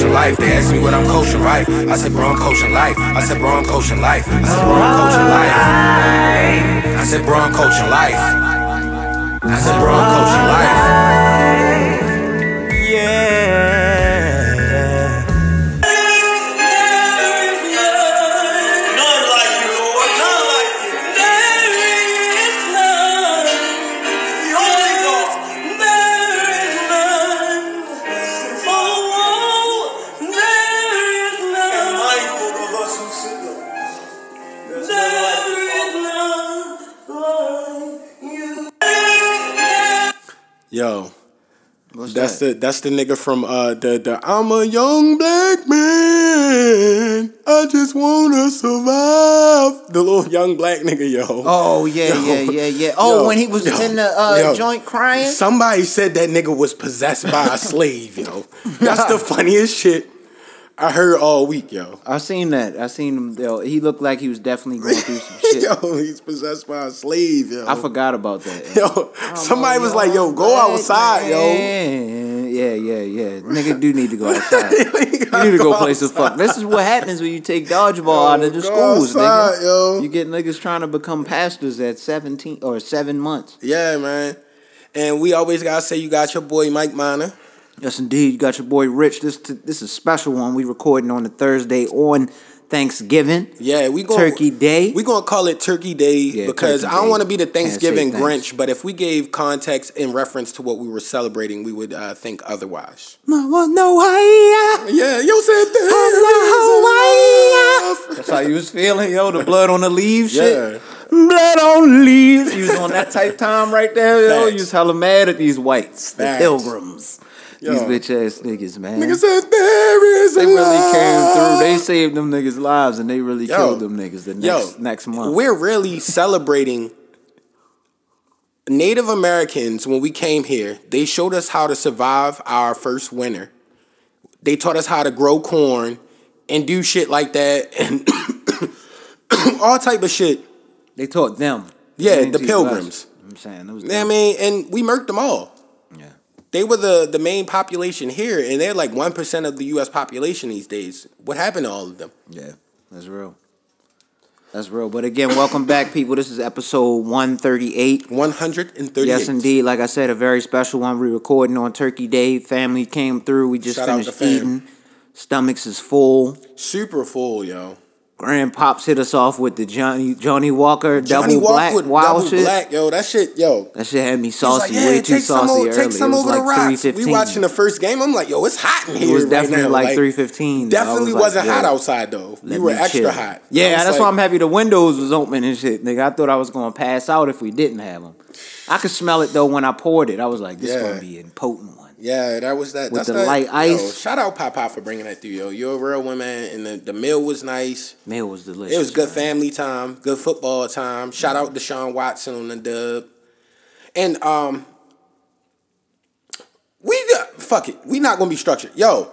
coaching life. They asked me what I'm coaching, right? I said, bro, I'm coaching life. I said, bro, I'm coaching life. I said, bro, I'm coaching life. I said, bro, I'm coaching life. I said, bro, I'm coaching life. The that's the nigga from uh the the I'm a young black man. I just wanna survive. The little young black nigga, yo. Oh yeah, Yo. yeah, yeah, yeah. Oh, Yo. when he was Yo. in the uh, joint crying. Somebody said that nigga was possessed by a slave, yo. That's the funniest shit I heard all week, yo. I seen that. I seen him. Yo, he looked like he was definitely going through some shit. Yo, he's possessed by a slave, yo. I forgot about that. Yo, somebody was like, yo, go outside, yo. Yeah, yeah, yeah. Nigga do need to go outside. you need to go play some fuck. This is what happens when you take dodgeball out of the schools, outside, nigga. yo. You get niggas trying to become pastors at seventeen or seven months. Yeah, man. And we always gotta say you got your boy Mike Miner. Yes, indeed. You got your boy Rich. This t- this is a special one. We recording on the Thursday on Thanksgiving. Yeah, we going Turkey Day. We gonna call it Turkey Day Yeah, because Turkey I don't want to be the Can't Thanksgiving thanks. Grinch, but if we gave context in reference to what we were celebrating, we would uh, think otherwise. Mama, no, hi, Yeah, yo said that. That's how you was feeling, yo. The blood on the leaves, Yeah. shit. Blood on the leaves. You was on that type time right there, yo. Facts. You was hella mad at these whites, the pilgrims. Yo. These bitch ass niggas, man. Nigga said there is they really came through. They saved them niggas' lives, and they really Yo. killed them niggas the next next month. We're really celebrating Native Americans when we came here. They showed us how to survive our first winter. They taught us how to grow corn and do shit like that and all type of shit. They taught them. Yeah, the pilgrims. I'm saying it was. You know what I mean, and we murked them all. They were the, the main population here, and they're like one percent of the U.S. population these days. What happened to all of them? Yeah, that's real. That's real. But again, welcome back, people. This is episode 138. One hundred and thirty. Yes, indeed. Like I said, a very special one. We're recording on Turkey Day. Family came through. We just Shout out finished eating. Stomachs is full. Super full, yo. Grandpops hit us off with the Johnny Johnnie Walker Johnny double Walk black wild double shit. black, yo. That shit, yo. That shit had me saucy, like, way too saucy over, early. take some it was over like the rocks. We watching the first game. I'm like, yo, it's hot in here. It was right definitely now. like 315. Definitely was wasn't hot outside though. We were extra chill. hot. Yeah, that's like, why I'm happy the windows was open and shit, nigga. I thought I was gonna pass out if we didn't have them. I could smell it though when I poured it. I was like, this Yeah. gonna be a potent. Yeah, that was that. With that's the that, light yo, ice. shout out Papa for bringing that through, yo. You're a real woman, and the, the meal was nice. Meal was delicious. It was good man. family time, good football time. Shout out Deshaun Watson on the dub. And um we got fuck it. We not gonna be structured. Yo,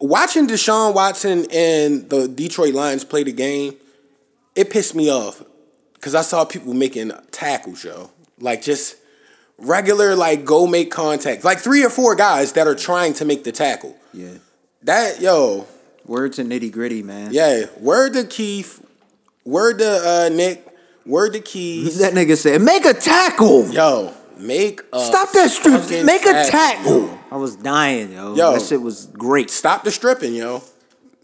watching Deshaun Watson and the Detroit Lions play the game, it pissed me off. Cause I saw people making tackles, yo. Like just regular like go make contact. Like three or four guys that are trying to make the tackle. Yeah. That yo, Word to nitty gritty, man. yeah, word to Keith, word to uh, Nick, word to Keys. That nigga said, make a tackle. Yo, make a Stop that strip. fucking Make a tackle. I was dying, yo. Yo. That shit was great. Stop the stripping, yo.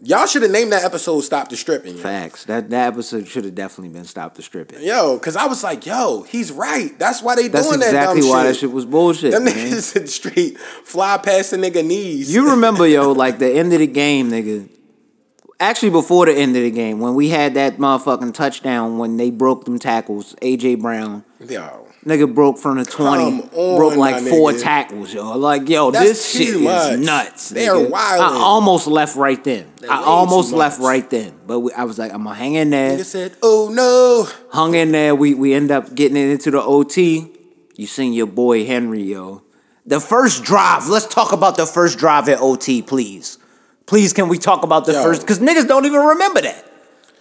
Y'all should have named that episode "Stop the Stripping." Yo. Facts. That that episode should have definitely been stop the stripping. Yo, cause I was like, yo, he's right. That's why they That's doing exactly that dumb why shit. that shit was bullshit. Them man. niggas in the street fly past the nigga knees. You remember, yo, like the end of the game, nigga. Actually, before the end of the game, when we had that motherfucking touchdown, when they broke them tackles, AJ Brown, yo, nigga broke from the twenty, on, broke like four nigga. tackles, yo. Like, yo, That's this shit much. is nuts. They nigga. are wild. I almost left right then. They're I almost left right then, but we, I was like, I'm gonna hang in there. nigga said, "Oh no." hung in there. We we end up getting it into the OT. You seen your boy Henry, yo. The first drive. Let's talk about the first drive at OT, please. Please, can we talk about the Yo. first? Because niggas don't even remember that.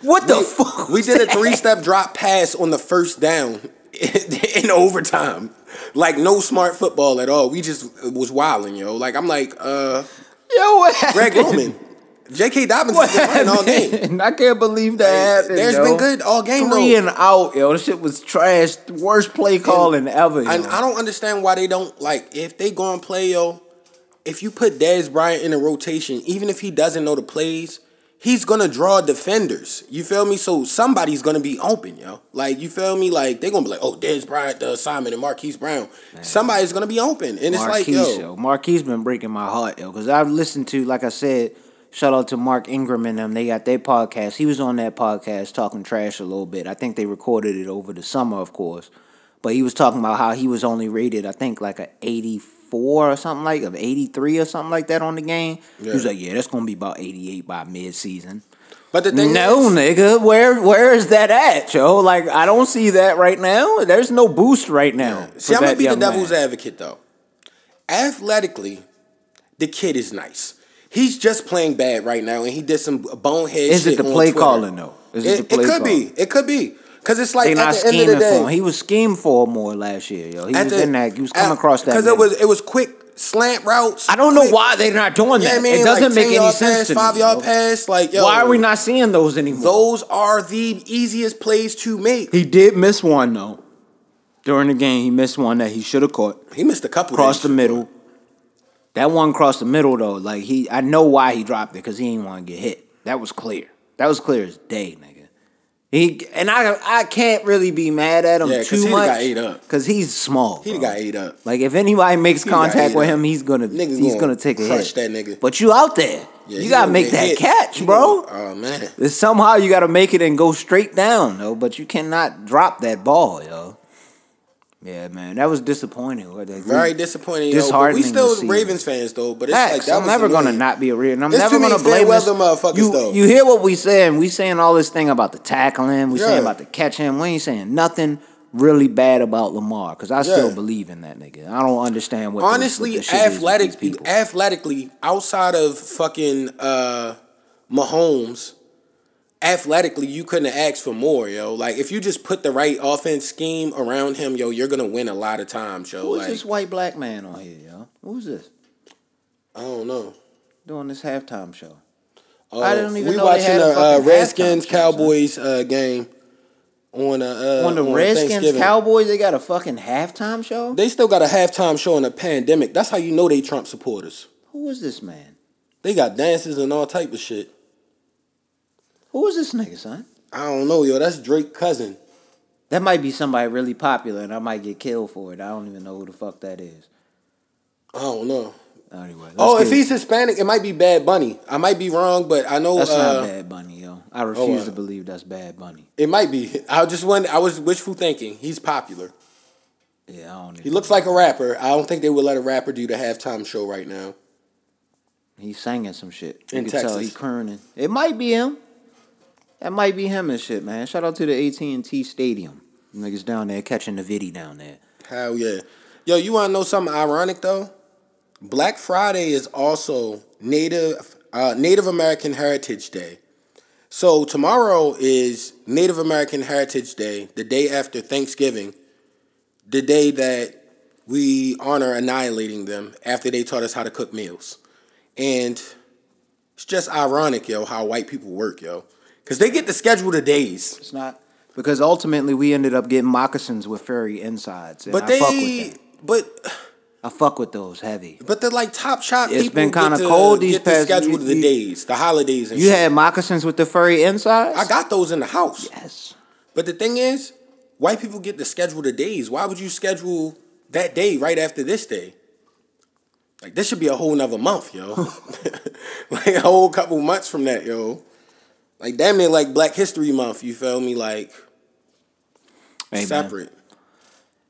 What the We- fuck? We did a three step drop pass on the first down in overtime. Like no smart football at all. We just was wilding, yo. Like I'm like, uh, Yo, what? Greg Roman. J.K. Dobbins What has been all game. I can't believe that happened. There's yo. been good all game Three though. and out, yo. This shit was trash. Worst play calling ever. Yo. And I don't understand why they don't like if they go and play yo. If you put Dez Bryant in a rotation, even if he doesn't know the plays, he's gonna draw defenders. You feel me? So somebody's gonna be open, yo. Like you feel me? Like they're gonna be like, oh, Dez Bryant does Simon and Marquise Brown. Somebody's gonna be open, and it's like, Marquise, yo, yo. Marquise been breaking my heart, yo, because I've listened to, like I said, shout out to Mark Ingram and them. They got their podcast. He was on that podcast talking trash a little bit. I think they recorded it over the summer, of course. But he was talking about how he was only rated, I think, like a 84 or something like, of 83 or something like that on the game. He was like, yeah, that's going to be about 88 by mid-season. but the thing No, is, nigga, where where is that at, yo? Like, I don't see that right now. There's no boost right now. See, I'm gonna be the devil's man. advocate though. Athletically, the kid is nice. He's just playing bad right now, and he did some bonehead. Is it the play Twitter. calling though? Is It, the it could be. It could be. Cause it's like They at not the end scheming of the day, for him. He was schemed for more last year, yo. He was the- in that. He was coming at- across that. Cause it was it was quick slant routes. I don't know quick- why they're not doing that. I mean, it doesn't like make any sense pass, to five me. yard yo. pass. Like, yo, Why are we not seeing those anymore? Those are the easiest plays to make. He did miss one though. During the game, he missed one that he should have caught. He missed a couple Across the middle. That one across the middle though, like he, I know why he dropped it because he didn't want to get hit. That was clear. That was clear as day, nigga. He and I, I can't really be mad at him Yeah, 'cause too much got ate up. because he's small. He bro. got ate up. Like if anybody makes He contact with up. him, he's gonna Niggas he's gonna gonna take a hit. that nigga. But you out there, Yeah, you gotta make that hit. catch, bro. oh man. It's somehow you gotta make it and go straight down, though. But you cannot drop that ball, yo. Yeah, man, that was disappointing. Like, Very disappointing. Yo, but we still. Ravens fans though. But it's Facts. like that I'm was never gonna not be a real. and I'm never gonna blame this. motherfuckers, you, though. you hear what we saying? We saying all this thing about the tackling. We saying about the catching. We ain't saying nothing really bad about Lamar because I still Yeah. believe in that nigga. I don't understand what the- Honestly, what the is with athletic, athletically, outside of fucking uh, Mahomes, athletically, you couldn't have asked for more, yo. Like if you just put the right offense scheme around him, yo, you're gonna win a lot of times, yo. Who is like this white black man on here, yo? Who's this I don't know. doing this halftime show? Uh, I didn't even we know they watching had a the uh, Redskins. Cowboys uh, game on uh, uh, on the Redskins Cowboys, they got a fucking halftime show. They still got a halftime show in a pandemic. That's how you know they Trump supporters. Who is this man? They got dances and all type of shit. Who is this nigga, son? I don't know, yo. That's Drake cousin. That might be somebody really popular, and I might get killed for it. I don't even know who the fuck that is. I don't know. Anyway, Oh, if it. he's Hispanic, it might be Bad Bunny. I might be wrong, but I know that's uh, not Bad Bunny, yo. I refuse uh, to believe that's Bad Bunny. it might be. I just went. I was wishful thinking. He's popular. Yeah, I don't. Even, He looks like a rapper. I don't think they would let a rapper do the halftime show right now. He's singing some shit. You In can tell he Texas. crooning. It might be him. That might be him and shit, man. Shout out to the AT and T Stadium. Niggas down there catching the viddy down there. Hell yeah. Yo, you want to know something ironic though? Black Friday is also Native uh, Native American Heritage Day. So tomorrow is Native American Heritage Day, the day after Thanksgiving, the day that we honor annihilating them after they taught us how to cook meals. And it's just ironic, yo, how white people work, yo. Cause they get to schedule the days. It's not because ultimately we ended up getting moccasins with furry insides. And But I they fuck with that. but I fuck with those heavy. But they're like top shop It's people been kinda to- cold these get to past- schedule you- the you- days, the holidays and You shit. had moccasins with the furry insides? I got those in the house. yes. But the thing is, white people get to schedule the days. Why would you schedule that day right after this day? Like this should be a whole nother month, yo. like a whole couple months from that, yo. Like damn near like Black History Month, you feel me? Like separate.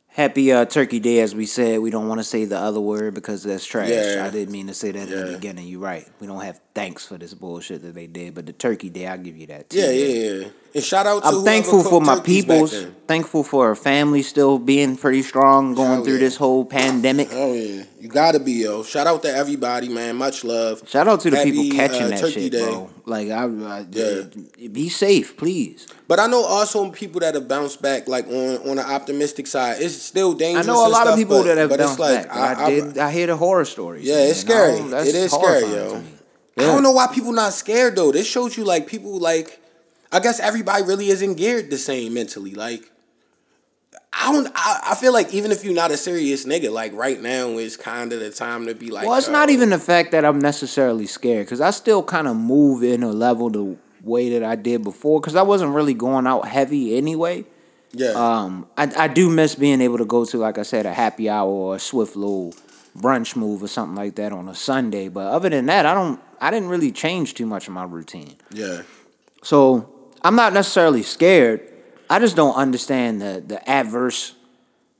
Happy uh, Turkey Day, as we said. We don't want to say the other word because that's trash. Yeah. I didn't mean to say that in the beginning. You're right. We don't have thanks for this bullshit that they did. But the Turkey Day, I'll give you that. Too, Yeah, yeah, yeah. And shout out to I'm thankful for my peoples. Thankful for our family still being pretty strong, going Hell through yeah. this whole pandemic. Oh yeah, you gotta be yo. Shout out to everybody, man. Much love. Shout out to the Happy, people catching uh, that Turkey shit, Day. bro. Like I, I Yeah. be safe, please. But I know also people that have bounced back, like on on the optimistic side. It's still dangerous. I know a lot of people but, that have but bounced it's like, back. I, I, did. I hear the horror stories. Yeah, man. it's scary. I don't- that's It is scary, yo. Me. I don't know why people not scared though. This shows you like people like. I guess everybody really isn't geared the same mentally. Like, I don't. I, I feel like even if you're not a serious nigga, like right now is kind of the time to be like. Well, it's not even the fact that I'm necessarily scared because I still kind of move in a level the way that I did before because I wasn't really going out heavy anyway. Yeah. Um, I, I do miss being able to go to, like I said, a happy hour or a swift little brunch move or something like that on a Sunday. But other than that, I don't. I didn't really change too much of my routine. yeah. So I'm not necessarily scared. I just don't understand the the adverse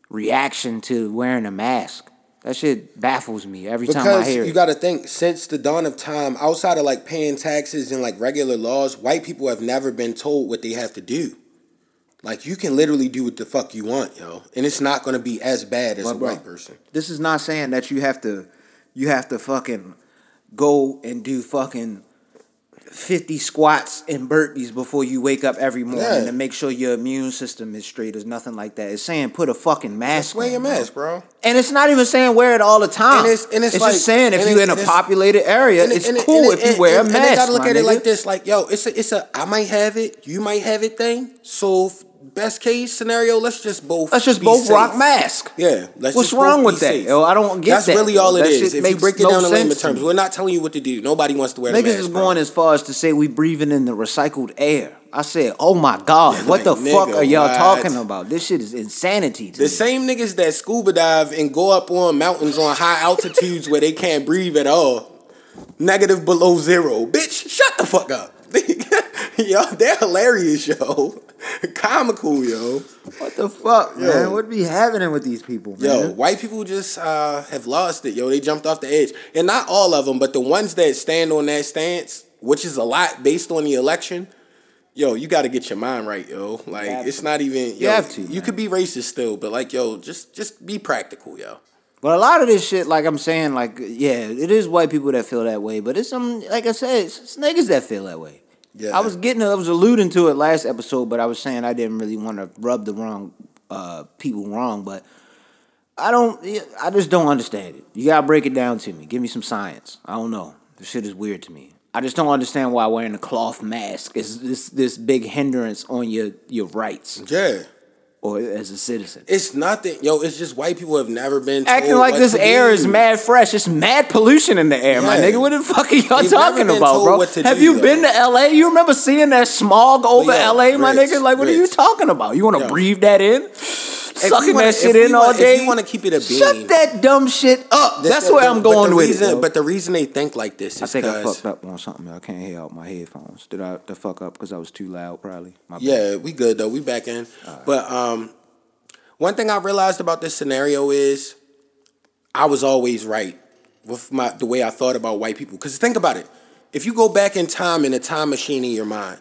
reaction to wearing a mask. That shit baffles me every time I Because hear you got to think, since the dawn of time, outside of like paying taxes and like regular laws, white people have never been told what they have to do. Like you can literally do what the fuck you want, yo, and it's not gonna be as bad as But a bro, white person. This is not saying that you have to you have to fucking go and do fucking 50 squats and burpees before you wake up every morning Yeah. to make sure your immune system is straight. There's nothing like that. It's saying put a fucking mask Just wear your mask, bro. And it's not even saying wear it all the time. And it's- and it's like- just saying if you're in a populated area, it- it's it- cool and if you wear a mask. And they gotta look at it like this, like yo, it's a, it's a, I might have it, you might have it thing. So best case scenario, let's just both. Let's just both safe. rock mask. Yeah, let's What's wrong with that? Yo, oh, I don't get That's that, really yo. all it That is. If you break it no down in layman terms, we're not telling you what to do. Nobody wants to wear Niggas mask. is bro. going as far as to say we breathing in the recycled air. I said, oh my God, what the Like, fuck are y'all what? talking about? This shit is insanity to The me. same niggas that scuba dive and go up on mountains on high altitudes where they can't breathe at all, negative below zero. Bitch, shut the fuck up. yo, they're hilarious, yo. Comical, yo. What the fuck, Yo. man? What be happening with these people, man? Yo, white people just uh, have lost it, yo. They jumped off the edge. And not all of them, but the ones that stand on that stance, which is a lot based on the election, yo, you got to get your mind right, yo. Like, it's to. not even, You yo, have to, You man. could be racist still, but like, yo, just just be practical, yo. But a lot of this shit, like I'm saying, like yeah, it is white people that feel that way. But it's some, like I said, it's, it's niggas that feel that way. Yeah. I was getting, I was alluding to it last episode, but I was saying I didn't really want to rub the wrong uh, people wrong. But I don't, I just don't understand it. You gotta break it down to me. Give me some science. I don't know. This shit is weird to me. I just don't understand why wearing a cloth mask is this this big hindrance on your your rights Yeah. Or as a citizen. It's nothing, yo. It's just white people have never been told Acting like what this to air do. is mad fresh. It's mad pollution in the air, my nigga. What the fuck are y'all They've talking never been about, told bro? what to Have do, you yo. been to LA? You remember seeing that smog over yo, LA, my Rich, nigga? Like, what are you talking about? You want to breathe that in? If Sucking you wanna- that shit in all wanna- day. If you want to keep it a beam, Shut that dumb shit up. That's the- where the- I'm going the with reason, it. yo. But the reason they think like this I is think I fucked up on something. I can't hear out my headphones. Did I the fuck up because I was too loud? Probably. My bad. Yeah, we good though. We back in. But um, one thing I realized about this scenario is I was always right with my the way I thought about white people. Because think about it. If you go back in time in a time machine in your mind,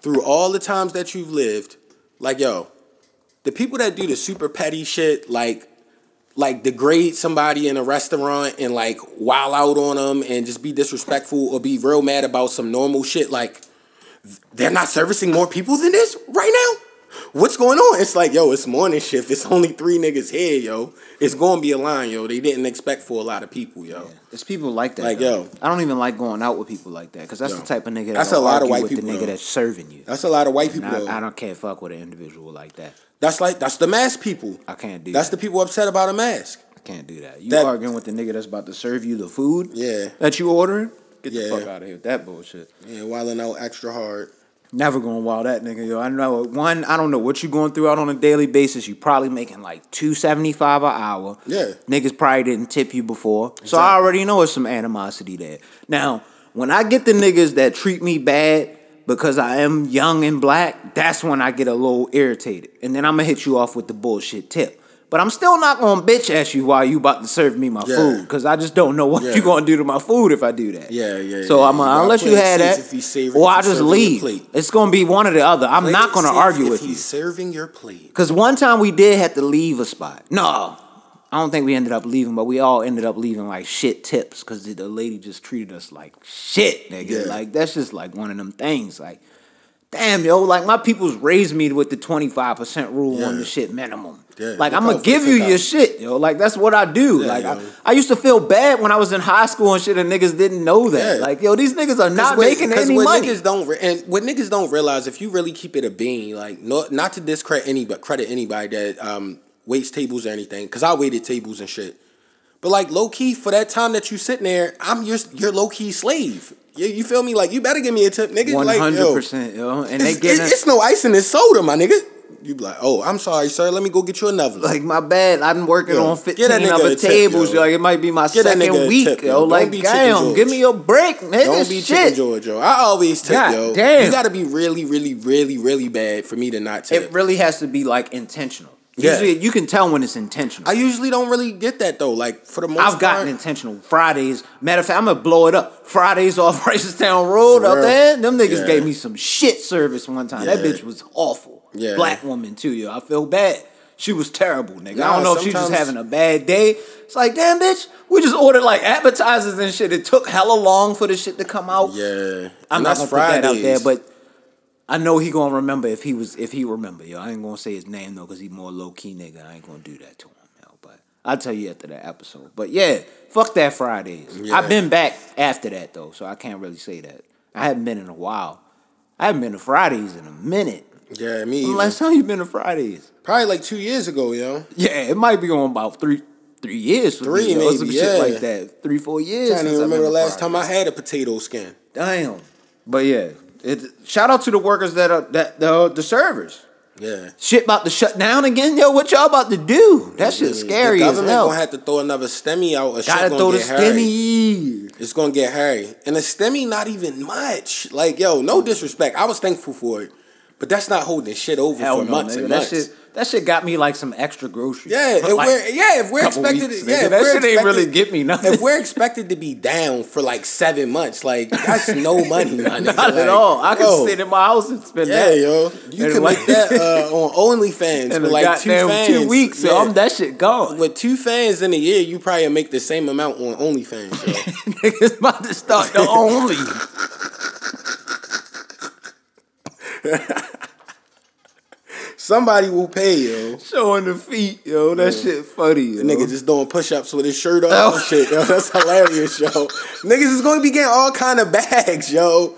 through all the times that you've lived, like yo, the people that do the super petty shit, like like degrade somebody in a restaurant and like wow out on them and just be disrespectful or be real mad about some normal shit, like they're not servicing more people than this right now? What's going on? It's like, yo, it's morning shift. It's only three niggas here, yo. It's gonna be a line, yo. They didn't expect for a lot of people, yo. There's people like that. Like, though. yo. I don't even like going out with people like that because that's Yo. the type of nigga That's a lot of white with people, the nigga though. that's serving you. That's a lot of white And people. I, I don't can't fuck with an individual like that. That's like that's the mask people. I can't do that. That's that. the people upset about a mask. I can't do that. You That- arguing with the nigga that's about to serve you the food Yeah. that you ordering? Get Yeah. the fuck out of here with that bullshit. Yeah, wilding out extra hard. Never gonna wow that nigga, yo. I know one. I don't know what you're going through out on a daily basis. You probably making like two seventy five an hour. Yeah. niggas probably didn't tip you before, so I already know it's some animosity there. Now, when I get the niggas that treat me bad because I am young and black, that's when I get a little irritated, and then I'm gonna hit you off with the bullshit tip. But I'm still not gonna bitch at you while you about to serve me my Yeah. food because I just don't know what Yeah. you gonna do to my food if I do that. Yeah, yeah, So yeah. I'm gotta unless you had that, or I just leave. It's gonna be one or the other. I'm not gonna argue with you. serving your plate. Cause one time we did have to leave a spot. No, I don't think we ended up leaving, but we all ended up leaving like shit tips because the, lady just treated us like shit, nigga. Like that's just like one of them things. Like, damn, yo, like my people's raised me with the twenty five percent rule on the shit minimum. Yeah, Like I'm gonna give you your shit, yo. Like that's what I do. Yeah, like I. I used to feel bad when I was in high school and shit, and niggas didn't know that. Yeah. Like, yo, these niggas are not what- making any what money. Niggas don't re- and what niggas don't realize if you really keep it a bean, like no, not to discredit any but credit anybody that um, waits tables or anything, because I waited tables and shit. But like low key for that time that you sitting there, I'm your your low key slave. You, you feel me? Like you better give me a tip, nigga. One hundred percent, yo. And they get it's, it's no ice in this soda, my nigga. You be like, oh, I'm sorry, sir. Let me go get you another. like my bad. I've been working Yo, on fifteen other tip, tables. yo. Like it might be my Get second week. tip, yo. yo. Like damn, give me a break, nigga. Don't be Shit. chicken George, yo. I always tip, God yo. damn. You gotta be really, really, really, really bad for me to not tip. It really has to be like intentional. Yeah. You can tell when it's intentional. I usually don't really get that though. Like for the most I've gotten part, intentional Fridays. Matter of fact, I'm gonna blow it up. Fridays off Reisterstown Road up there. Them niggas Yeah. gave me some shit service one time. That bitch was awful. Yeah. Black woman too, yo. I feel bad. She was terrible, nigga. I don't know if she just having a bad day. It's like, damn, bitch, we just ordered like appetizers and shit. It took hella long for the shit to come out. yeah, I'm and not gonna put that out there, but I know he gonna remember if he was if he remember, yo. I ain't gonna say his name though, cause he more low key nigga. I ain't gonna do that to him, yo. But I'll tell you after that episode. But yeah, fuck that Fridays. Yeah. I've been back after that though, so I can't really say that. I haven't been in a while. I haven't been to Fridays in a minute. Yeah, me either. last time you been to Fridays? Probably like two years ago, yo. Yeah, it might be on about three three years for Three, me, yo, maybe, some yeah. shit like that. Three, four years. I Can't even remember the last time I had a potato skin. Damn. But yeah, it, shout out to the workers that are that the the servers. Yeah, Shit about to shut down again, yo. What y'all about to do? That shit mm-hmm. scary The as hell. gonna have to throw another stimmy out. Or shit Gotta throw the hairy. It's gonna get hairy, and the stimmy not even much. Like yo, no disrespect. I was thankful for it, but that's not holding shit over Hell for no, months nigga. and That months. shit, that shit got me like some extra groceries. Yeah, if like we're yeah, if we're expected, weeks, to, yeah, if That we're shit ain't expected- really get me nothing. If we're expected to be down for like seven months, like that's no money, my nigga. Not Like, at all. I can sit in my house and spend that. Yeah, that. yo, you And can like- make that uh, on OnlyFans with like two fans. two weeks. Yeah. I'm that shit gone. With two fans in a year, you probably make the same amount on OnlyFans. Niggas about to start the only. Somebody will pay, yo. Showing the feet, yo. That shit funny, yo. The nigga just doing push-ups with his shirt off and oh. shit, yo. That's hilarious, yo. Niggas is gonna be getting all kind of bags, yo.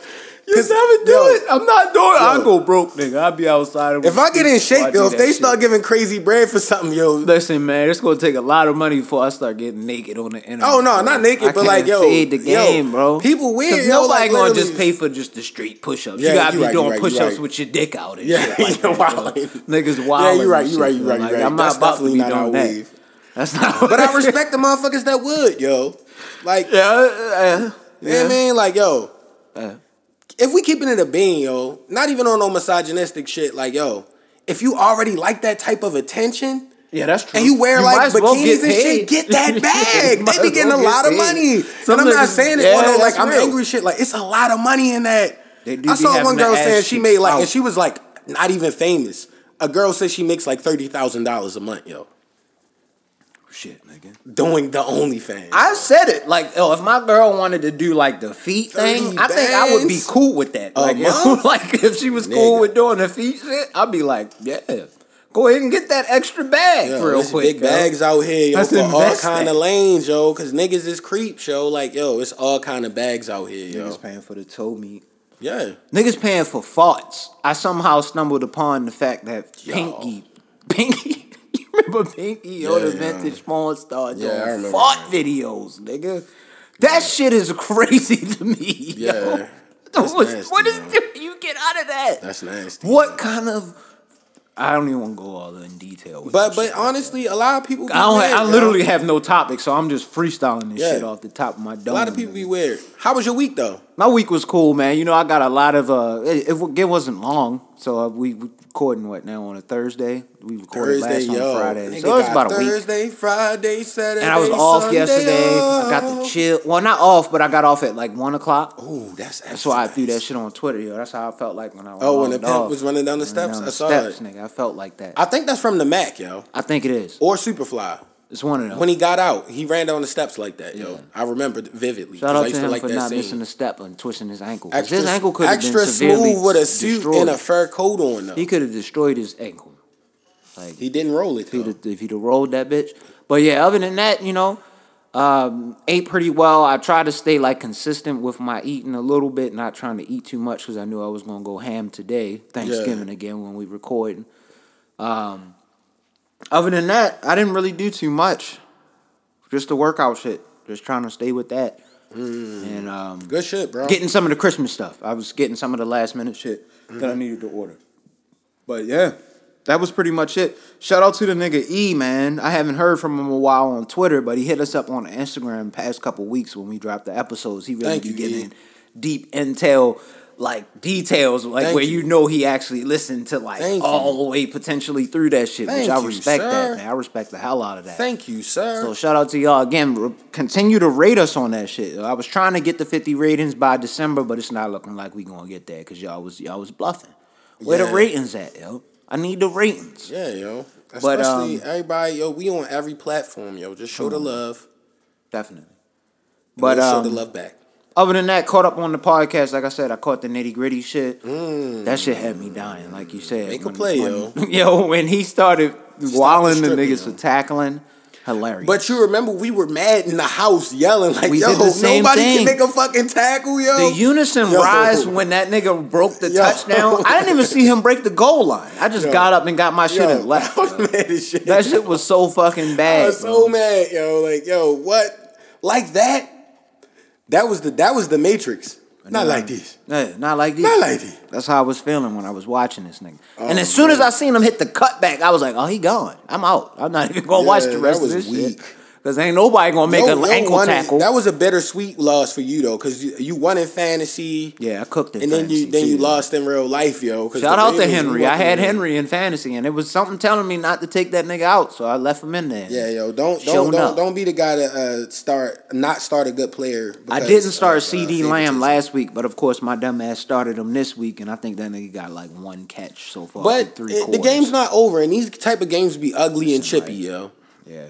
You never do yo, it. I'm not doing it. I'll go broke, nigga. I'll be outside. If I get in shape, yo, if they shit. start giving crazy bread for something, yo, Listen, man, it's gonna take a lot of money before I start getting naked on the internet. Oh no, bro. not naked, I but like yo, the yo, game, bro. People weird, 'Cause yo. nobody like, gonna just pay for just the street push-ups. Yeah, you gotta you be right, doing right, push-ups right. with your dick out. And Yeah, shit like that, Niggas wild. Yeah, you right, you right, you right, you right. I'm not about to be doing that. That's not. But I respect the motherfuckers that would, yo. Like, Yeah, you know what I mean? Like, yo. If we keeping it a bean, yo, not even on no misogynistic shit, like, yo, if you already like that type of attention, yeah, that's true. and you wear might like as well bikinis and shit, get that bag. they be getting well a lot of money. Some and I'm not saying it yeah, on no, like I'm real. angry shit. Like it's a lot of money in that. I saw one girl saying she made like, out. and she was like not even famous. A girl said she makes like thirty thousand dollars a month, yo, Shit, nigga. doing the OnlyFans. I said it like, oh, if my girl wanted to do like the feet 30 thing, I think I would be cool with that. a Like, month? like if she was cool Nigga. with doing the feet shit, I'd be like, yeah, go ahead and get that extra bag Yo, real there's quick. big yo. bags out here, yo, Let's for all invest kind of that. lanes, yo. Cause niggas is creeps, yo. Like, yo, it's all kind of bags out here, yo. Niggas paying for the toe meat. Yeah, Niggas paying for farts. I somehow stumbled upon the fact that Yo. Pinky, Pinky, you remember Pinky, yo, Yeah, vintage porn star Yeah, I doing remember fart that. videos, nigga. That shit is crazy to me. yeah. yo. That's what, nasty, what is yo. you get out of that? That's nasty. What kind of? I don't even want to go all in detail. With But but shit. honestly, a lot of people. I don't. weird, I literally have no topic, so I'm just freestyling this Yeah. shit off the top of my dome. A lot of people be weird. How was your week though? My week was cool, man. You know, I got a lot of. uh It, it, it wasn't long. So uh, we recording what now on a Thursday? We recorded Thursday, last yo. on Friday. So it's about a week. Thursday, Friday, Saturday, And I was off Sunday yesterday. I got off. to chill. Well, not off, but I got off at like one o'clock. Ooh, that's That's why I threw that shit on Twitter, yo. That's how I felt like when I was Oh, when the pimp off. was running down the steps? down I saw steps, it. nigga. I felt like that. I think that's from the Mack, yo, I think it is. or Superfly. It's one of them. When he got out, he ran down the steps like that, yo. Yeah. I remember vividly. Shout I out used to him like for not scene. missing a step and twisting his ankle. Extra, his ankle could have been extra severely smooth with a suit destroyed. and a fur coat on, though. He could have destroyed his ankle. Like He didn't roll it, if he'd, if he'd have rolled that bitch. But yeah, other than that, you know, um, ate pretty well. I tried to stay like consistent with my eating a little bit, not trying to eat too much because I knew I was gonna go ham today, Thanksgiving again when we recording. Um, other than that, I didn't really do too much. Just the workout shit. Just trying to stay with that. And um, Good shit, bro. getting some of the Christmas stuff. I was getting some of the last minute shit that I needed to order. But yeah, that was pretty much it. Shout out to the nigga E, man. I haven't heard from him a while on Twitter, but he hit us up on Instagram past couple weeks when we dropped the episodes. He really Thank be you, getting E. deep intel, like details, like Thank where you. you know he actually listened to like Thank all the way potentially through that shit, Thank which I respect sir. that, man. I respect the hell out of that. Thank you, sir. So shout out to y'all again. Re- Continue to rate us on that shit. I was trying to get the fifty ratings by December, but it's not looking like we gonna get there because y'all was y'all was bluffing. Where Yeah. the ratings at, yo? I need the ratings. yeah, yo. But, Especially um, everybody, yo. We on every platform, yo. Just show the love. Definitely. But But show um, the love back. Other than that, caught up on the podcast. Like I said, I caught the nitty gritty shit. That shit had me dying, like you said. Mm. Make a play, when- yo. when he started walling the niggas yo. for tackling, hilarious. But you remember we were mad in the house yelling like, We yo, did the same nobody thing. can make a fucking tackle, yo. The unison Yo. rise when that nigga broke the Yo. touchdown. I didn't even see him break the goal line. I just Yo. got up and got my shit Yo, and left. I was yo. mad as shit. That shit was so fucking bad. I was so bro. mad, yo. Like, yo, what? Like that? That was the that was the Matrix. Not like this. Yeah, not like this. Not like this. That's how I was feeling when I was watching this nigga. and Oh, as soon as. I seen him hit the cutback, I was like, "Oh, he gone. I'm out. I'm not even gonna watch the rest that of this weak. shit." Because ain't nobody gonna make an ankle tackle. That was a bittersweet loss for you though, because you, you won in fantasy. yeah, I cooked it. And then you then you lost in real life, yo. Shout out to Henry. I had. Henry in fantasy, and it was something telling me not to take that nigga out, so I left him in there. Yeah, yo, don't don't don't, don't be the guy to uh, start not start a good player. I didn't start of, uh, CeeDee Lamb last week, but of course my dumb ass started him this week, and I think that nigga got like one catch so far. But three it- the game's not over, and these type of games be ugly and chippy, yo. Yeah,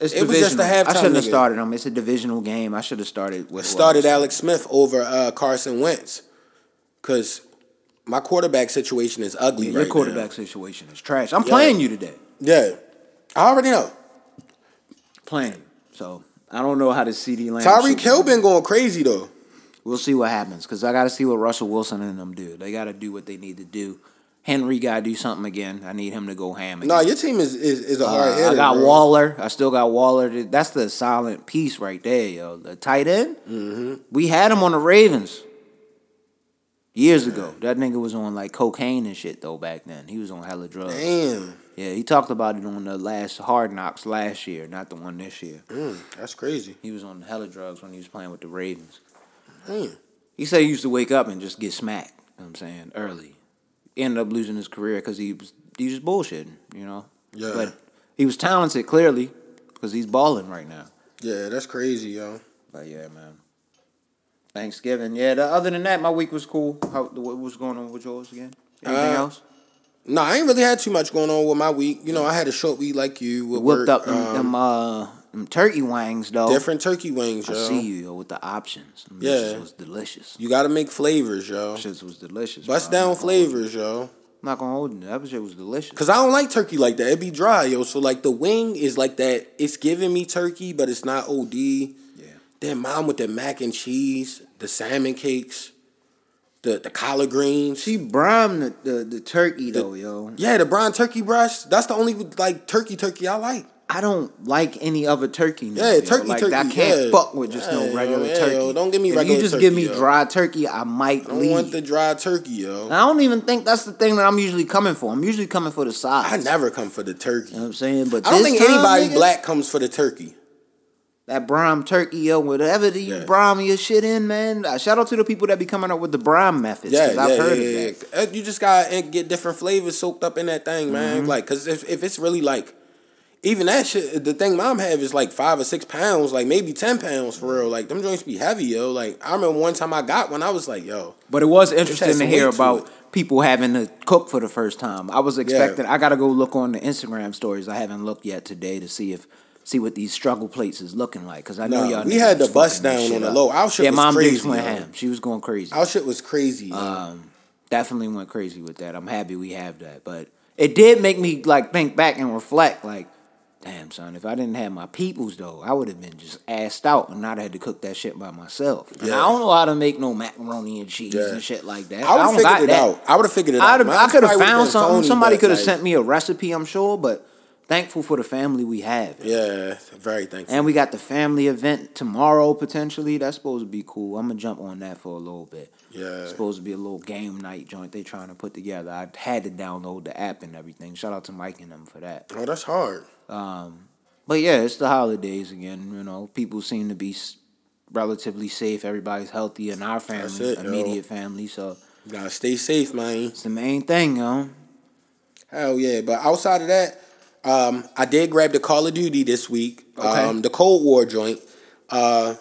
it's It was just a divisional. I shouldn't have started him. It's a divisional game. I should have started with Started. Alex Smith over uh, Carson Wentz, because my quarterback situation is ugly Your right quarterback now. situation is trash. I'm Yeah. playing you today. Yeah, I already know. Playing. So I don't know how the CeeDee Lamb. Tyreek Hill been going crazy though. We'll see what happens because I got to see what Russell Wilson and them do. They got to do what they need to do. Henry got to do something again. I need him to go ham again. No, your team is is, is a hard Uh, hitter. I got bro. Waller. I still got Waller. That's the silent piece right there, yo. The tight end. Mm-hmm. We had him on the Ravens years ago. That nigga was on like cocaine and shit though back then. He was on hella drugs. Damn, Yeah, he talked about it on the last Hard Knocks last year, not the one this year. mm, that's crazy. He was on hella drugs when he was playing with the Ravens. Damn. He said he used to wake up and just get smacked. You know what I'm saying early. Ended up losing his career because he was he was bullshitting. You know. Yeah. But he was talented clearly because he's balling right now. Yeah, that's crazy, yo. But yeah, man. Thanksgiving. Yeah. The, other than that, my week was cool. How what was going on with yours again? Anything Uh, else? No, I ain't really had too much going on with my week. You know, I had a short week like you. With Whipped work, up um, them uh them turkey wings though. different turkey wings, I see you yo, with the options. Them Yeah. was delicious. You got to make flavors, yo. Shit was delicious. Bust bro. Down flavors, yo. I'm not gonna hold you. That shit was delicious. Cause I don't like turkey like that. It be dry, yo. So like the wing is like that. It's giving me turkey, but it's not OD. Yeah. Then mom with the mac and cheese, the salmon cakes, the the collard greens. She brined the, the, the turkey though, yo. yeah, the brown turkey breast. That's the only like turkey turkey I like. I don't like any other turkey. Now, Yeah, turkey, like, turkey, I can't yeah. fuck with just Yeah, no yo, regular yeah, turkey. yo, don't give me if regular you just turkey, give me yo. dry turkey, I might leave. I don't leave. want the dry turkey, yo. And I don't even think that's the thing that I'm usually coming for. I'm usually coming for the size. I never come for the turkey. You know what I'm saying? But I don't think time, anybody nigga, black comes for the turkey. that brine turkey, yo, whatever the you Yeah. brine your shit in, man. Uh, shout out to the people that be coming up with the brine methods. Yeah, yeah, I've heard yeah, of that. Uh, You just gotta get different flavors soaked up in that thing, man. Mm-hmm. Like, cause if, if it's really like, even that shit, the thing mom have is like five or six pounds, like maybe ten pounds for real. Like them joints be heavy, yo. Like I remember one time I got one, I was like, yo, But it was interesting to hear weight to about people having to cook for the first time. I was expecting. I got to go look on the Instagram stories. I haven't looked yet today to see if see what these struggle plates is looking like because I know Nah, y'all. we had the bust down on the low. Our shit yeah, was mom crazy, Dukes went ham. She was going crazy. our shit was crazy. Um, definitely went crazy with that. I'm happy we have that, but it did make me like think back and reflect. Like, damn son, if I didn't have my peoples though, I would have been just assed out and not had to cook that shit by myself. And Yeah. I don't know how to make no macaroni and cheese Yeah. and shit like that. I would have figured it that. out. I would have figured it I'd out. have, I could have found something. Somebody could have like, sent me a recipe, I'm sure, but thankful for the family we have. Yeah, very thankful. And we got the family event tomorrow potentially. That's supposed to be cool. I'm gonna jump on that for a little bit. Yeah. It's supposed to be a little game night joint they trying to put together. I had to download the app and everything. Shout out to Mike and them for that. oh, that's hard. But yeah, it's the holidays again. You know, people seem to be relatively safe. Everybody's healthy in our family, it, yo. immediate family. So You gotta stay safe, man. it's the main thing, yo. Hell yeah. But outside of that, um, I did grab the Call of Duty this week. Okay. Um, the Cold War joint. Uh,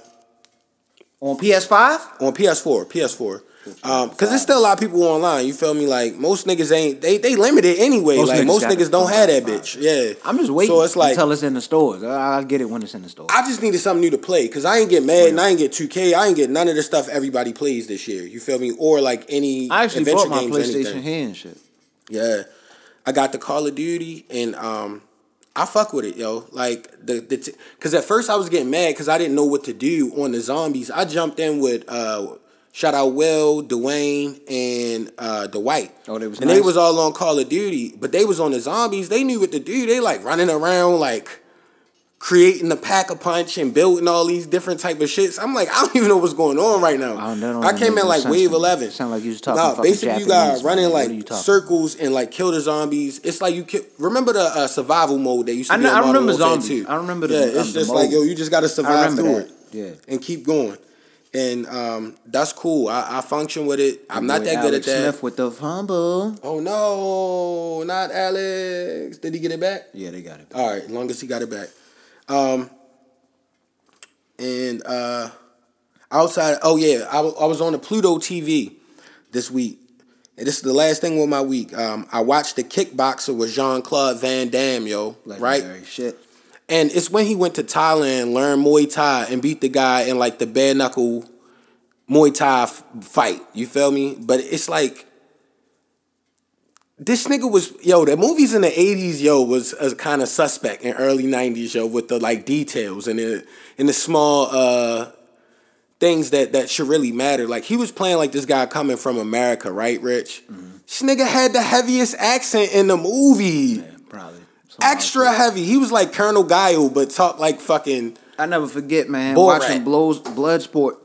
On PS5, on PS4, PS4. Um, cause there's still a lot of people online. You feel me? Like most niggas ain't they they limited anyway. Most like niggas most niggas don't have that bitch. Yeah. I'm just waiting So it's like until it's in the stores. I- I'll get it when it's in the store. I just needed something new to play because I ain't get mad and I ain't get 2K. I ain't get none of the stuff everybody plays this year. You feel me? Or like any I actually adventure bought my games, PlayStation anything. here and shit. Yeah, I got the Call of Duty, and um, I fuck with it, yo. Like the the t- cause at first I was getting mad because I didn't know what to do on the zombies. I jumped in with uh, shout out Will, Dwayne, and uh, Dwight. Oh, they was and they was all on Call of Duty, but they was on the zombies. They knew what to do. They like running around like. Creating the pack a punch and building all these different type of shits. I'm like, I don't even know what's going on right now. I don't- don't I came in like wave eleven. Sound like you was talking Nah, basically you got running like are you talking circles and like kill the zombies. It's like you kill, remember the uh, survival mode that used to I be know- on I remember zombies. 2. I remember the- Yeah, um, it's just like yo, you just got to survive through that. it Yeah. and keep going. And um, that's cool. I, I function with it. I'm not Boy, that good at that. Smith with the fumble. Oh no, not Alex. Did he get it back? Yeah, they got it. All right, as long as he got it back. Um, and uh, outside, oh yeah, I I was on the Pluto TV this week. And this is the last thing with my week. Um, I watched the Kickboxer with Jean Claude Van Damme, yo, right? Legendary Shit. And it's when he went to Thailand, learned Muay Thai, and beat the guy in like the bare knuckle Muay Thai f- fight. You feel me? But it's like this nigga was yo. The movies in the eighties, yo, was a kind of suspect in early nineties, yo, with the like details and the and the small uh things that that should really matter. Like he was playing like this guy coming from America, right, Rich? This nigga had the heaviest accent in the movie. Yeah, Extra like heavy. He was like Colonel Guile, but talk like fucking. I never forget, man, Borat. watching blows Bloodsport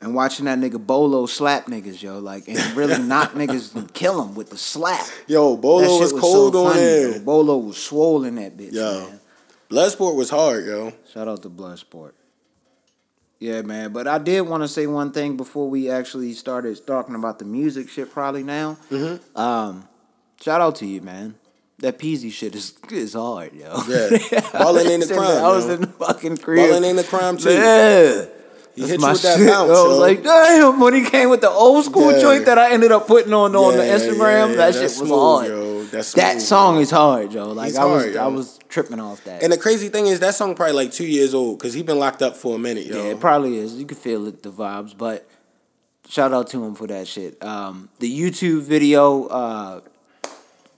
and watching that nigga Bolo slap niggas, yo, like and really knock niggas and kill them with the slap. Yo, Bolo that was cold so on funny, there. Bolo was swollen that bitch, Yo. man. Bloodsport was hard, yo. Shout out to Bloodsport. Yeah, man. But I did want to say one thing before we actually started talking about the music shit. Probably now. Mm-hmm. Um, shout out to you, man. That Peasy shit is is hard, yo. Yeah. Ballin' ain't a crime, I was yo. in the fucking crib. Ballin' ain't a crime, too. Yeah. He That's hit you with that shit. bounce, I was yo. like, damn, when he came with the old school Yeah. joint that I ended up putting on on the Instagram, yeah, that that's shit was smooth, hard. yo. That's that smooth, song yo. is hard, yo. Like He's I was, hard, I was tripping off that. And the crazy thing is, that song probably like two years old because he been locked up for a minute, yo. Yeah, it probably is. You can feel it, the vibes. But shout out to him for that shit. Um, the YouTube video, uh,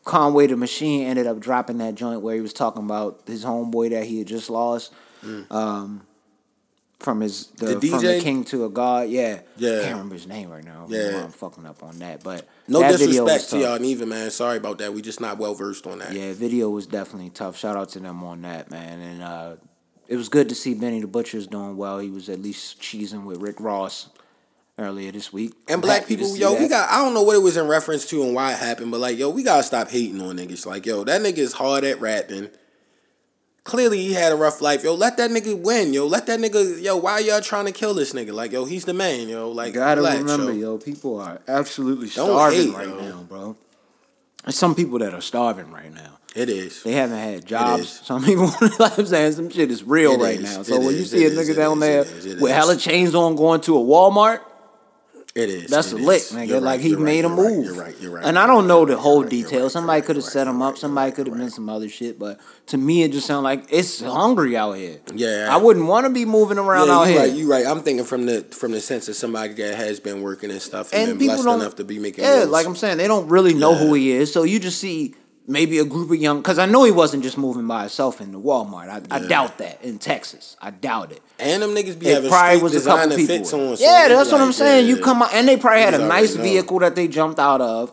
Conway the Machine ended up dropping that joint where he was talking about his homeboy that he had just lost. Um, from his the, Mm. The from the king to a god, yeah, Yeah. I can't remember his name right now. Yeah. I'm fucking up on that, but no that disrespect to y'all neither, man. Sorry about that. We just not well versed on that. Yeah, video was definitely tough. Shout out to them on that, man. And uh, it was good to see Benny the Butcher's doing well. He was at least cheesing with Rick Ross earlier this week. And I'm black people, yo, that. we got. I don't know what it was in reference to and why it happened, but like, yo, we gotta stop hating on niggas. Like, yo, that nigga is hard at rapping. Clearly, he had a rough life. Yo, let that nigga win. Yo, let that nigga. Yo, why y'all trying to kill this nigga? Like, yo, he's the man. Yo, like, You gotta relax, remember, yo. yo, people are absolutely starving hate, right yo. now, bro. There's some people that are starving right now. It is. They haven't had jobs. Some people, like I'm saying, some shit is real It right is. now. So It when you is. see a nigga It down is. there It is. It with is. hella chains on going to a Walmart, It is. that's It a is. lick, nigga. You're like right, he you're right, made a move. You're right. You're right. And I don't know the whole details. Somebody could have set him up. Somebody could have been some other shit. But to me, it just sounded like it's hungry out here. Yeah. I wouldn't want to be moving around Yeah, out you here. right. You right. I'm thinking from the from the sense of somebody that has been working and stuff and, and been people blessed enough to be making. yeah moves. like i'm saying they don't really know who he is so you just see maybe a group of young because i know he wasn't just moving by himself in the walmart i, I doubt that in texas i doubt it And them niggas be it having probably was a couple people. so yeah, that's what I'm like, saying. You come out, and they probably had a nice vehicle that they jumped out of.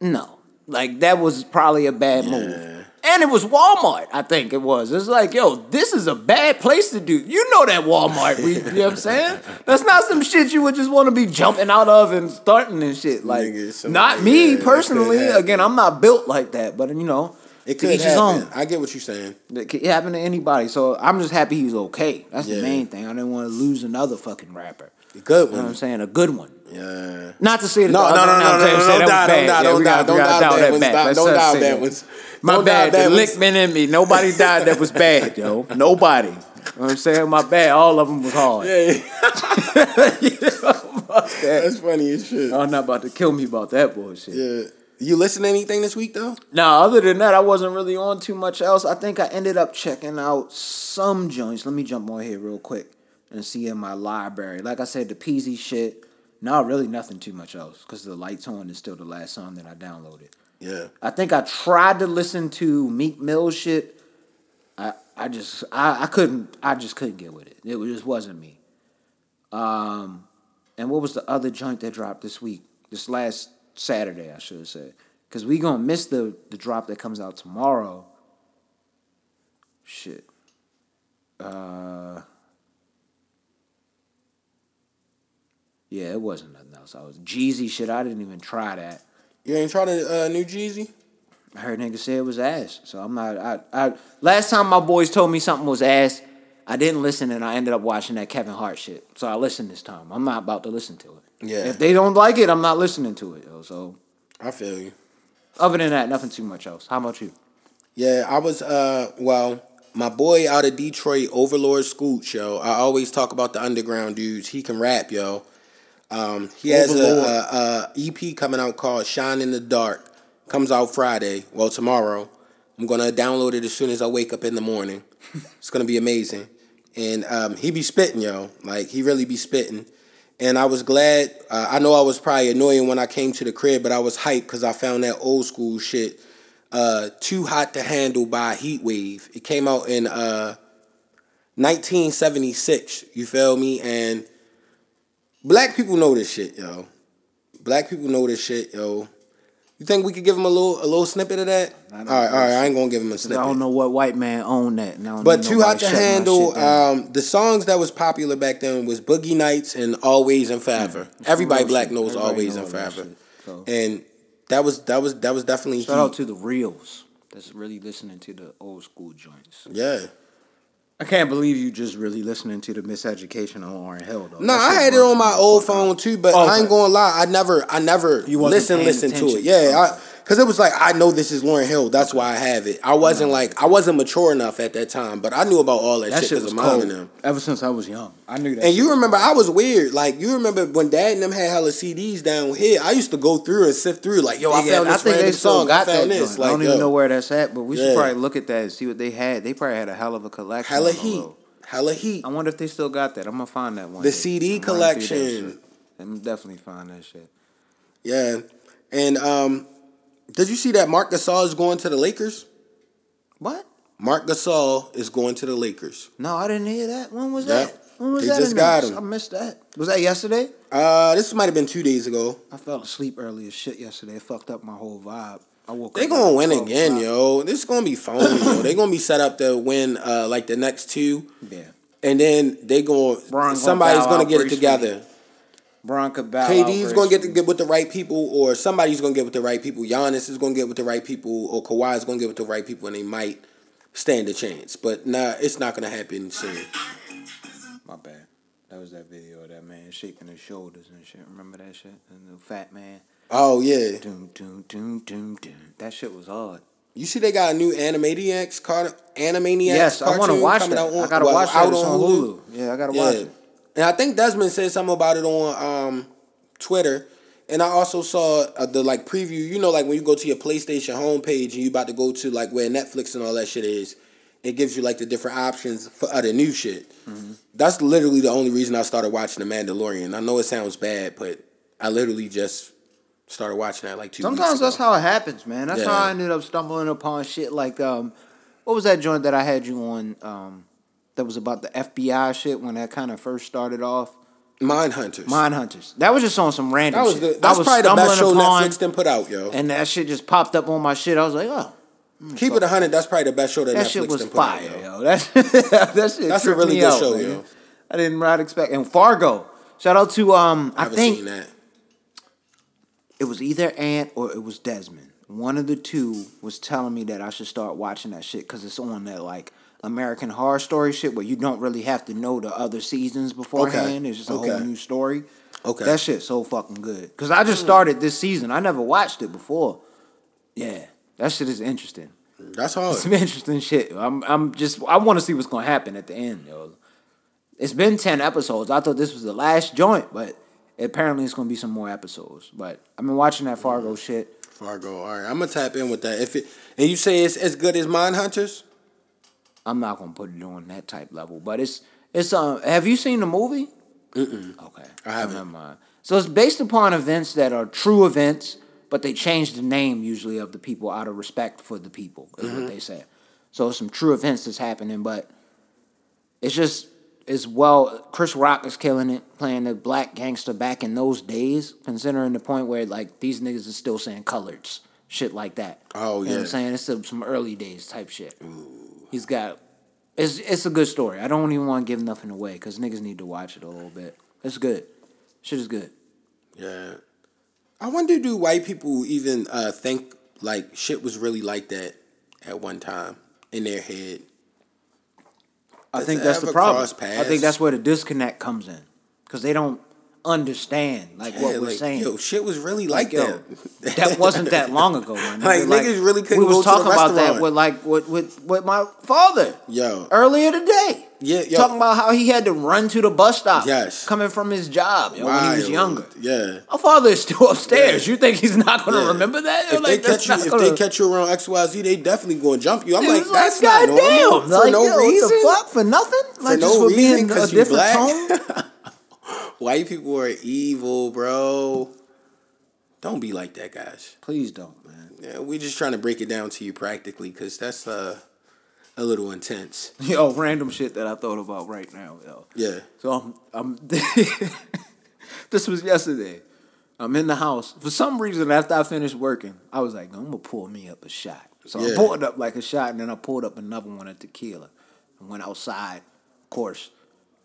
No, like that was probably a bad move. And it was Walmart, I think it was. It's like, yo, this is a bad place to do. You know that Walmart, we, you know what I'm saying? That's not some shit you would just want to be jumping out of and starting and shit. Like, Nigga, not me yeah, personally. Again, I'm not built like that, but you know, It could happen. I get what you're saying. It could happen to anybody. So I'm just happy he's okay. That's Yeah. the main thing. I didn't want to lose another fucking rapper. The good You know what I'm saying? A good one. Yeah. Not to say that No, no, no, no, no, saying- no, don't die, don't die, don't die, don't die bad that ones, back. don't- die that. ones. My bad. The bad lick in me. Nobody died that was bad, yo. Nobody. You know what I'm saying? My bad. All of them was hard. Yeah, yeah. That's funny as shit. I'm not about to kill me about that bullshit. Yeah. You listen to anything this week though? No, other than that, I wasn't really on too much else. I think I ended up checking out some joints. Let me jump on here real quick and see in my library. Like I said, the Peasy shit. No, really nothing too much else because the lights on is still the last song that I downloaded. Yeah. I think I tried to listen to Meek Mill shit. I I just I, I couldn't I just couldn't get with it. It just wasn't me. Um, and what was the other joint that dropped this week? This last Saturday, I should have said, because we gonna miss the the drop that comes out tomorrow. Shit. Uh. Yeah, it wasn't nothing else. I was Jeezy shit. I didn't even try that. You ain't trying to uh, new Jeezy? I heard niggas say it was ass. So I'm not. I, I last time my boys told me something was ass, I didn't listen, and I ended up watching that Kevin Hart shit. So I listened this time. I'm not about to listen to it. Yeah. If they don't like it, I'm not listening to it. Yo. So I feel you. other than that, nothing too much else. How about you? Yeah, I was uh well, my boy out of Detroit, Overlord Scooch, yo. I always talk about the underground dudes. He can rap, yo. Um, he has a, a, a EP coming out called Shine in the Dark. Comes out Friday. Well, tomorrow. I'm gonna download it as soon as I wake up in the morning. it's gonna be amazing. And um, he be spitting, yo. Like he really be spitting. And I was glad. Uh, I know I was probably annoying when I came to the crib, but I was hyped because I found that old school shit. Uh, Too Hot to Handle by Heatwave. It came out in uh, 1976. You feel me? And black people know this shit, yo. Black people know this shit, yo. You think we could give him a little a little snippet of that? All right, all right. I ain't gonna give him a snippet. I don't know what white man owned that. And But Too Hot to Handle, um, the songs that was popular back then was Boogie Nights and Always and Forever. Everybody black shit. knows Everybody Always know and Forever. shit, so. And that was that was that was definitely Shout out to the reals that's really listening to the old school joints. Yeah. I can't believe you just really listening to the miseducation on Lauryn Hill though. No, I had it on my old phone too, but Oh, I ain't gonna lie, I never I never You listen listen to it. Yeah, Okay. I cause it was like I know this is Lauryn Hill, that's why I have it. I wasn't like I wasn't mature enough at that time, but I knew about all that, That shit because of mom cold. and them. Ever since I was young, I knew that. And you remember. I was weird. Like you remember when Dad and them had hella CDs down here. I used to go through and sift through. Like yo, I Yeah, found this think random song. I found this. joint. Like I don't yo, even know where that's at, but we should Yeah. probably look at that and see what they had. They probably had a hell of a collection. hella heat, hella heat. I wonder if they still got that. I'm gonna find that one. The day. CD I'm gonna run through that collection. I'm definitely find that shit. Yeah, and um, did you see that Marc Gasol is going to the Lakers? What? Marc Gasol is going to the Lakers. No, I didn't hear that. When was Yeah. that? When was They that? just got him. I missed that. Was that yesterday? Uh, this might have been two days ago. I fell asleep early as shit yesterday. It fucked up my whole vibe. I woke up. They gonna win again, yo. This is gonna be phony, yo. They gonna be set up to win uh like the next two, Yeah. and then they gonna somebody's gonna get it together. Bronca bow KD's gonna get to get with the right people, or somebody's gonna get with the right people. Giannis is gonna get with the right people, or Kawhi's gonna get with the right people, and they might stand a chance. But nah, it's not gonna happen soon. My bad. That was that video of that man shaking his shoulders and shit. Remember that shit? The new fat man. Oh yeah, Doom, doom, doom, doom, doom. That shit was hard. you see they got a new Animaniacs car Animaniacs. Yes, I want to watch that. on- I gotta well, watch that. out It's on Hulu. Yeah, I gotta watch it. And I think Desmond said something about it on um, Twitter. And I also saw uh, the like preview. You know, like when you go to your PlayStation homepage and you about to go to like where Netflix and all that shit is, it gives you like the different options for other new shit. Mm-hmm. That's literally the only reason I started watching The Mandalorian. I know it sounds bad, but I literally just started watching that like two. Sometimes that's how it happens, man. That's how I ended up stumbling upon shit like um, what was that joint that I had you on um, that was about the FBI shit when that kind of first started off? Mind Hunters. Mind Hunters. That was just on some random that was shit. the, that's was probably the best show upon, Netflix done put out, yo. and that shit just popped up on my shit. I was like, oh, Keep it a hundred. That's probably the best show that, that Netflix shit was put fire, out, yo. yo. That that shit. That's a really good out, show, man. yo. I didn't right expect. And Fargo. Shout out to um, I I think seen that. it was either Ant or it was Desmond. One of the two was telling me that I should start watching that shit because it's on that like American Horror Story shit where you don't really have to know the other seasons beforehand. It's just a whole Okay. new story. Okay. That shit's so fucking good. Because I just mm. started this season. I never watched it before. Yeah, that shit is interesting. That's hard. Some interesting shit. I'm I'm just I want to see what's gonna happen at the end, yo. It's been ten episodes. I thought this was the last joint, but apparently it's gonna be some more episodes. But I've been watching that Fargo mm. shit. Fargo. All right, I'm gonna tap in with that. If it and you say it's as good as Mind Hunters, I'm not gonna put it on that type level, but it's it's um. Have you seen the movie? Mm-mm. Okay, I haven't. Never mind. So it's based upon events that are true events, but they change the name usually of the people out of respect for the people. Is Mm-hmm. what they say. So some true events that's happening, but it's just it's well. Chris Rock is killing it, playing the black gangster back in those days. Considering the point where like these niggas are still saying coloreds, shit like that. Oh, you know what yeah. I'm saying it's some, some early days type shit. He's got it's it's a good story. I don't even want to give nothing away because niggas need to watch it a little bit. It's good. Shit is good. yeah. I wonder, do white people even uh, think like shit was really like that at one time in their head? I think that's the problem. I think that's where the disconnect comes in because they don't understand like what we're like, saying. Yo, shit was really like, yo, that. that wasn't that long ago. Man. Like, niggas really couldn't We was to talking about that with like with, with with my father Yo, earlier today. Yeah, yo. talking about how he had to run to the bus stop. Yes. coming from his job yo, when he was younger. Yeah. My father is still upstairs. Yeah. You think he's not going to Yeah. remember that? If Like, they catch you, if gonna- they catch you around X Y Z, they definitely gonna jump you. I'm like, that's not normal goddamn, for like, no yo, reason. Fuck for nothing? Like no just for reason, being a 'cause you different black? tone. White people are evil, bro. Don't be like that, guys. Please don't, man. Yeah, we're just trying to break it down to you practically because that's uh, a little intense. Yo, random shit that I thought about right now, yo. Yeah. So I'm, I'm this was yesterday. I'm in the house. For some reason, after I finished working, I was like, I'm gonna pull me up a shot. So I pulled up like a shot, and then I pulled up another one of tequila. and went outside, of course,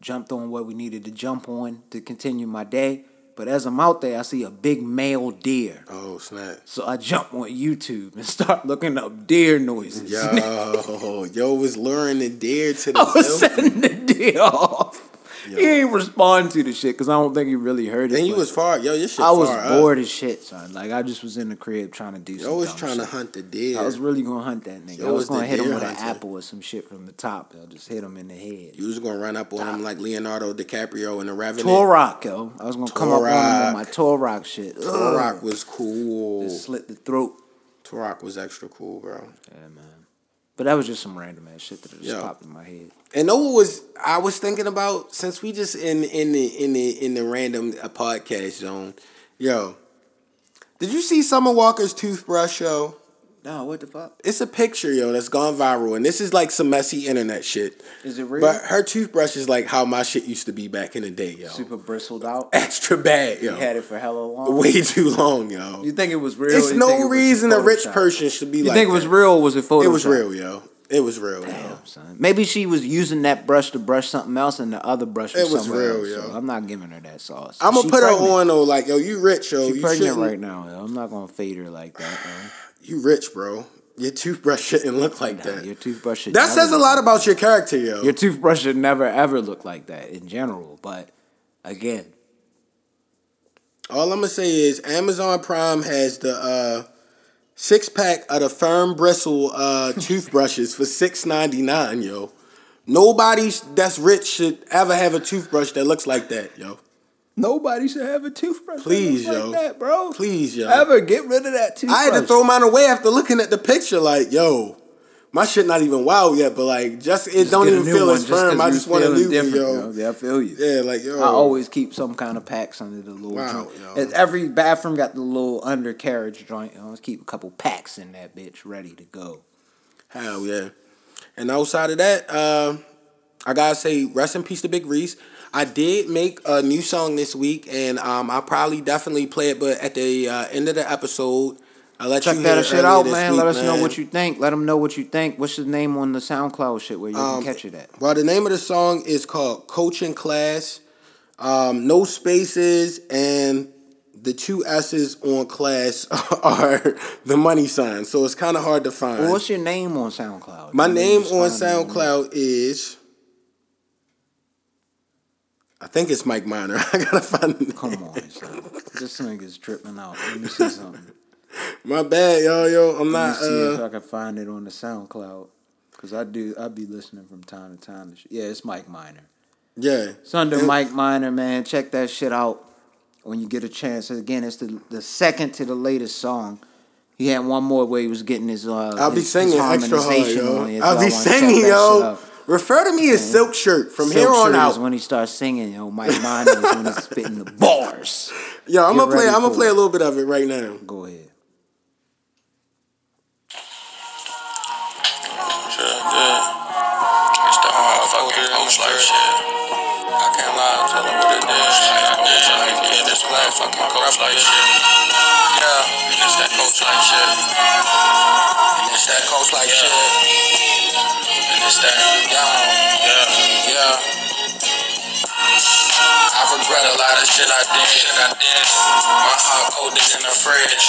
jumped on what we needed to jump on to continue my day. But as I'm out there, I see a big male deer. Oh snap. So I jump on YouTube and start looking up deer noises. Yo, yo was luring the deer to the. I was setting the deer off. He ain't respond to the shit because I don't think he really heard it. And you was far. Yo, your shit I was far up. bored as shit, son. Like I just was in the crib trying to do. Yo some trying to hunt the deer. I was really gonna hunt that nigga. Yo I was was gonna hit him with an apple or some shit from the top. I'll just hit him in the head. You was gonna run up on him like Leonardo DiCaprio in the Revenant. Turok, yo. I was gonna come up on him with my Turok shit. Ugh. Turok was cool. Just slit the throat. Turok was extra cool, bro. Yeah, man. But that was just some random ass shit that just Yo. popped in my head. And know what was I was thinking about since we just in in the in the in the random uh, podcast zone, yo. Did you see Summer Walker's toothbrush, yo? No, what the fuck? It's a picture, yo, that's gone viral, and this is like some messy internet shit. Is it real? But her toothbrush is like how my shit used to be back in the day, yo. Super bristled out. Extra bad, yo. He had it for hella long. Way too long, yo. You think it was real? It's you think it no reason a rich person should be You like. think it was that. real? or Was it Photoshop? It was real, yo. It was real, yo. Son. Maybe she was using that brush to brush something else, and the other brush was, It was somewhere real, else, yo. so I'm not giving her that sauce. I'm gonna She put pregnant. her on though, like yo, you rich, yo. She you pregnant shouldn't- right now. Yo. I'm not gonna fade her like that. Yo. You rich, bro. Your toothbrush shouldn't look like Nah, that. your toothbrush should that never says a look lot about your character, yo. Your toothbrush should never ever look like that in general. But again, All I'm gonna say is Amazon Prime has the uh, six pack of the firm bristle uh, toothbrushes for six ninety nine, yo. Nobody that's rich should ever have a toothbrush that looks like that, yo. nobody should have a toothbrush. that Please, looks yo. like that, bro. Please, yo. Ever get rid of that toothbrush. I had to throw mine away after looking at the picture, like, yo, my shit not even wild yet, but like, just it Just don't even feel as firm. I just want a new one, different, yo. Yeah, I feel you. Yeah, like yo. I always keep some kind of packs under the little Wow, joint. yo. Every bathroom got the little undercarriage joint. I always keep a couple packs in that bitch ready to go. Hell yeah. And outside of that, uh, I gotta say, rest in peace to Big Reese. I did make a new song this week, and um, I'll probably definitely play it. But at the uh, end of the episode, I'll let Check you that shit out, man. week, Let us know what you think. Let them know what you think. What's the name on the SoundCloud shit where you Um, can catch it at? Well, the name of the song is called Coaching Class. Um, no spaces, and the two S's on class are the money sign. So it's kind of hard to find. Well, what's your name on SoundCloud? My You name on SoundCloud is. I think it's Mike Miner. I gotta find Come name. on, son. This nigga's tripping out. Let me see something. My bad, yo, yo. I'm Let me not. see if Uh, I can find it on the SoundCloud. Cause I do, I be listening from time to time. to Yeah, it's Mike Miner. yeah. It's under And- Mike Miner, man. Check that shit out when you get a chance. Again, it's the the second to the latest song. He had one more where he was getting his. Uh, I'll be his- his singing extra hard, yo. it, I'll be singing, yo. Refer to me as Silk Shirt from Silk here on Shirt out. is when he starts singing, yo. Mike Miner is when he's spitting the bars. Yo, I'm Get gonna play. I'm gonna play a little bit of it right now. Go ahead. Shit. I can't lie, tell her what it is. Like, coach life, yeah, this life, fuck my coach life shit. Yeah, it's that coach life shit. And it's that coach life shit. And it's that, yeah, yeah, yeah. I regret a lot of shit I did. My heart colder than the fridge.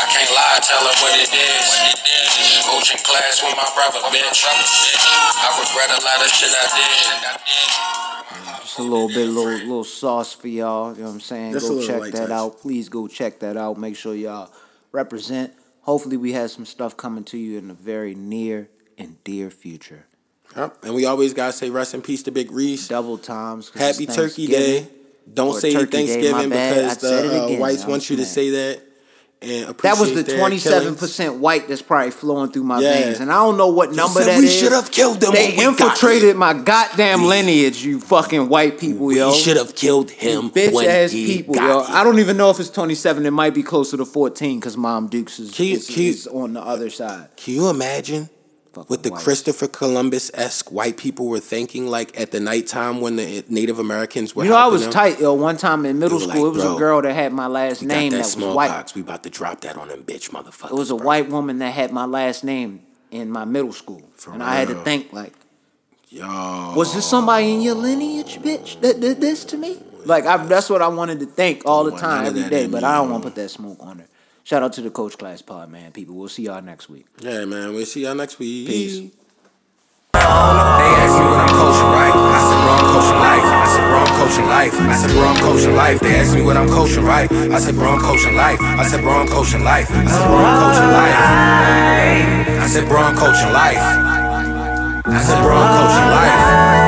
I can't lie, tell her what it is. Coaching class with my brother, bitch. I regret a lot of shit I did. Just a little bit, little little sauce for y'all. You know what I'm saying? Just go check that touch. out. Please go check that out. Make sure y'all represent. Hopefully, we have some stuff coming to you in the very near and dear future. Yep. And we always gotta say rest in peace to Big Reese. Double times. Happy Turkey Day. Don't say Turkey Thanksgiving bad. because I said it the uh, again. whites want you to say that. And That was the twenty seven percent white that's probably flowing through my Yeah. veins, and I don't know what number that we is. should have killed them They we infiltrated my goddamn lineage. You fucking white people, We yo. should have killed him bitch when ass people, yo. here. I don't even know if it's 27. It might be closer to 14 because Mom Dukes is, you- is, you- is on the other side. Can you imagine Fucking what the whites. Christopher Columbus esque white people were thinking like at the nighttime when the Native Americans were You know, I was them? tight, yo. One time in middle school, like, it was a girl that had my last name that, that, was white. smallpox. We about to drop that on them bitch motherfuckers. It was a bro. white woman that had my last name in my middle school, For and I had to think like, Yo. was this somebody in your lineage, bitch, that did this to me? Like, I, that's what I wanted to think all the time, every day. But I don't want to put that smoke on her. Shout out to the Coach Class Pod, man. People, we'll see y'all next week. Yeah, man. We'll see y'all next week. Peace. They ask me what I'm coaching, right? I said, bro, I'm coaching life. I said, bro, I'm coaching life. I said, bro, I'm coaching life. They ask me what I'm coaching, right? I said, bro, I'm coaching life. I said, bro, I'm coaching life. I said, bro, I'm coaching life. I said, bro, I'm coaching life. I said, bro, I'm coaching life.